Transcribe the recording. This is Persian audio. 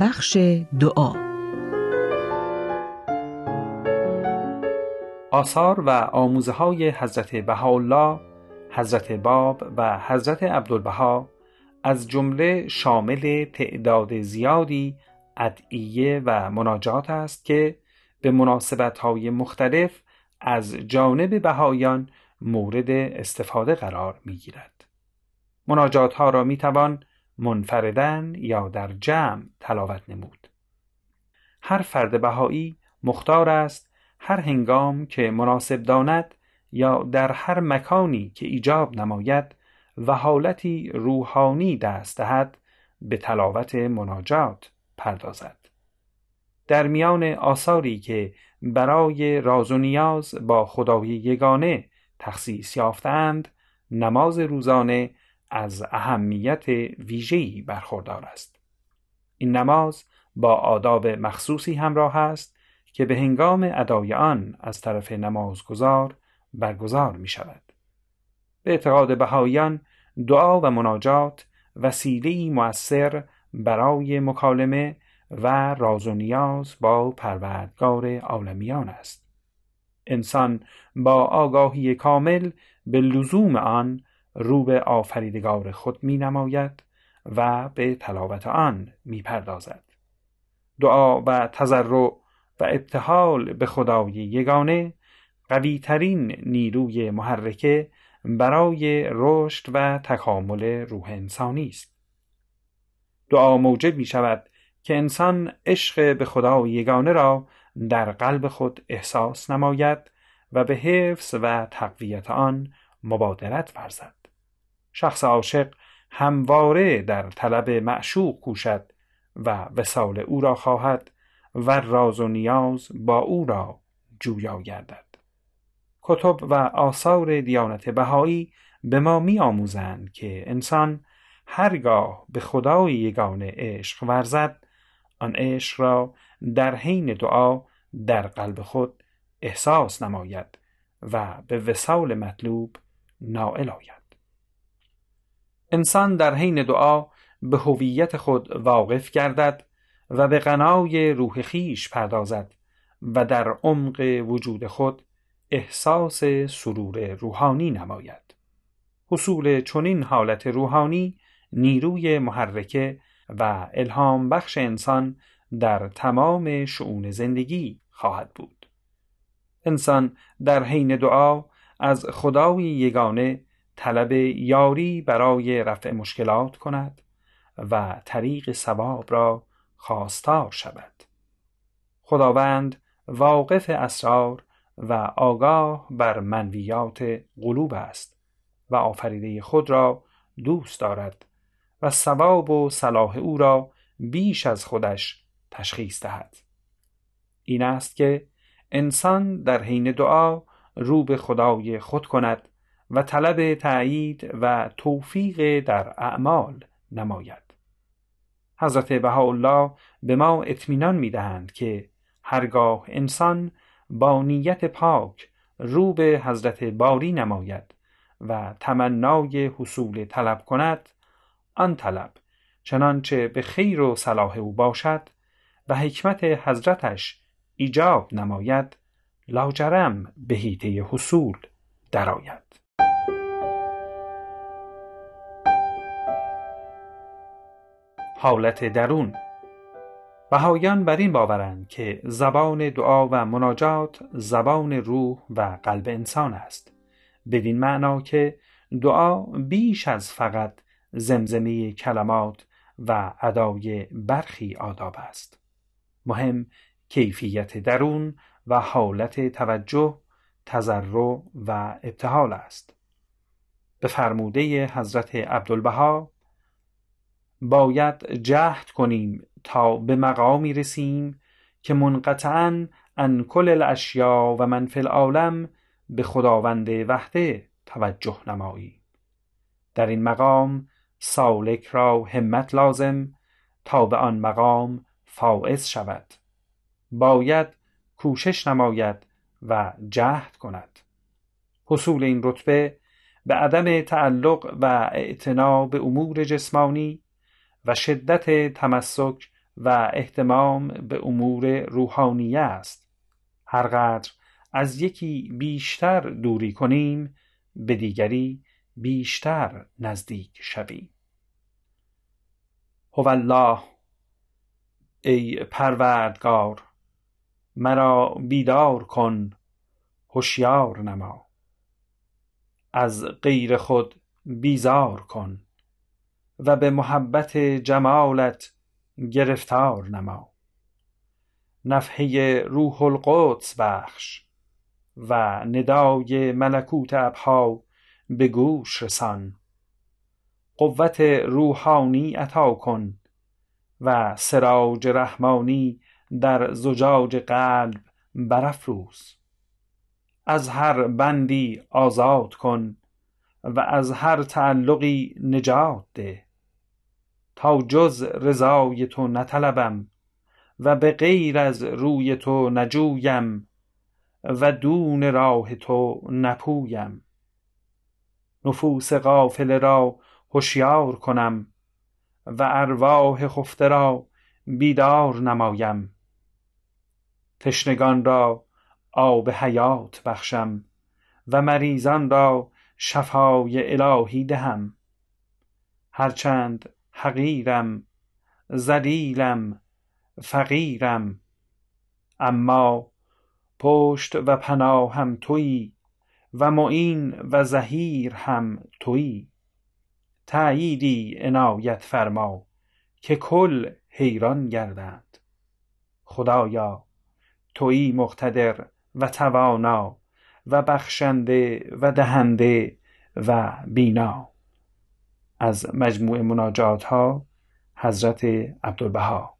بخش دعا آثار و آموزه های حضرت بهاءالله، حضرت باب و حضرت عبدالبها از جمله شامل تعداد زیادی ادعیه و مناجات است که به مناسبت های مختلف از جانب بهایان مورد استفاده قرار می گیرد. مناجات ها را می توان منفردن یا در جمع تلاوت نمود. هر فرد بهایی مختار است هر هنگام که مناسب داند یا در هر مکانی که ایجاب نماید و حالتی روحانی دست دهد به تلاوت مناجات پردازد. در میان آثاری که برای راز و نیاز با خدای یگانه تخصیص یافتند نماز روزانه از اهمیت ویژه‌ای برخوردار است. این نماز با آداب مخصوصی همراه است که به هنگام ادای آن از طرف نمازگزار برگزار می شود به اعتقاد بهاییان دعا و مناجات وسیله‌ای مؤثر برای مکالمه و راز و نیاز با پروردگار عالمیان است. انسان با آگاهی کامل به لزوم آن رو به آفریدگار خود می نماید و به تلاوت آن می پردازد. دعا و تضرع و ابتحال به خدای یگانه قویترین نیروی محرکه برای رشد و تکامل روح انسانی است. دعا موجب می شود که انسان عشق به خدای یگانه را در قلب خود احساس نماید و به حفظ و تقویت آن مبادرت ورزد شخص عاشق همواره در طلب معشوق کوشد و وسال او را خواهد و راز و نیاز با او را جویا گردد کتب و آثار دیانت بهایی به ما می آموزند که انسان هرگاه به خدای یگانه عشق ورزد آن عشق را در حین دعا در قلب خود احساس نماید و به وسال مطلوب نائل آید. انسان در حین دعا به هویت خود واقف گردد و به غنای روح خیش پردازد و در عمق وجود خود احساس سرور روحانی نماید. حصول چنین حالت روحانی نیروی محرکه و الهام بخش انسان در تمام شعون زندگی خواهد بود. انسان در حین دعا از خدای یگانه طلب یاری برای رفع مشکلات کند و طریق ثواب را خواستار شود. خداوند واقف اسرار و آگاه بر منویات قلوب است و آفریده خود را دوست دارد و ثواب و صلاح او را بیش از خودش تشخیص دهد. این است که انسان در حین دعا رو به خدای خود کند و طلب تأیید و توفیق در اعمال نماید. حضرت بهاءالله به ما اطمینان می‌دهند که هرگاه انسان با نیت پاک رو به حضرت باری نماید و تمنای حصول طلب کند آن طلب چنانچه به خیر و صلاح او باشد و حکمت حضرتش ایجاب نماید لاجرم به هیته حصول درآید. حالت درون. بهایان بر این باورند که زبان دعا و مناجات زبان روح و قلب انسان است. بدین معنا که دعا بیش از فقط زمزمه کلمات و ادای برخی آداب است. مهم کیفیت درون و حالت توجه تضرع و ابتحال است. به فرموده حضرت عبدالبها باید جهد کنیم تا به مقامی رسیم که منقطعا ان کل الاشیا و من فی العالم به خداوند وحده توجه نمایی. در این مقام سالک را همت لازم تا به آن مقام فائز شود. باید کوشش نماید و جهد کند. حصول این رتبه به عدم تعلق و اعتنا به امور جسمانی و شدت تمسک و اهتمام به امور روحانیه است. هرقدر از یکی بیشتر دوری کنیم به دیگری بیشتر نزدیک شویم. هو الله ای پروردگار مرا بیدار کن هوشیار نما. از غیر خود بیزار کن. و به محبت جمالت گرفتار نما. نفحه روح القدس بخش و ندای ملکوت ابها به گوش رسان. قوت روحانی عطا کن و سراج رحمانی در زجاج قلب برافروز. از هر بندی آزاد کن و از هر تعلقی نجات ده. تا جز رضای تو نطلبم و به غیر از روی تو نجویم و دون راه تو نپویم. نفوس غافله را هشیار کنم و ارواح خفته را بیدار نمایم. تشنگان را آب حیات بخشم و مریضان را شفای الهی دهم. هرچند حقیرم ذلیلم فقیرم. اما پشت و پناهم تویی و معین و ظهیر هم تویی. تأییدی عنایت فرما که کل حیران گردند خدایا تویی مقتدر و توانا و بخشنده و دهنده و بینا. از مجموع مناجات ها حضرت عبدالبها.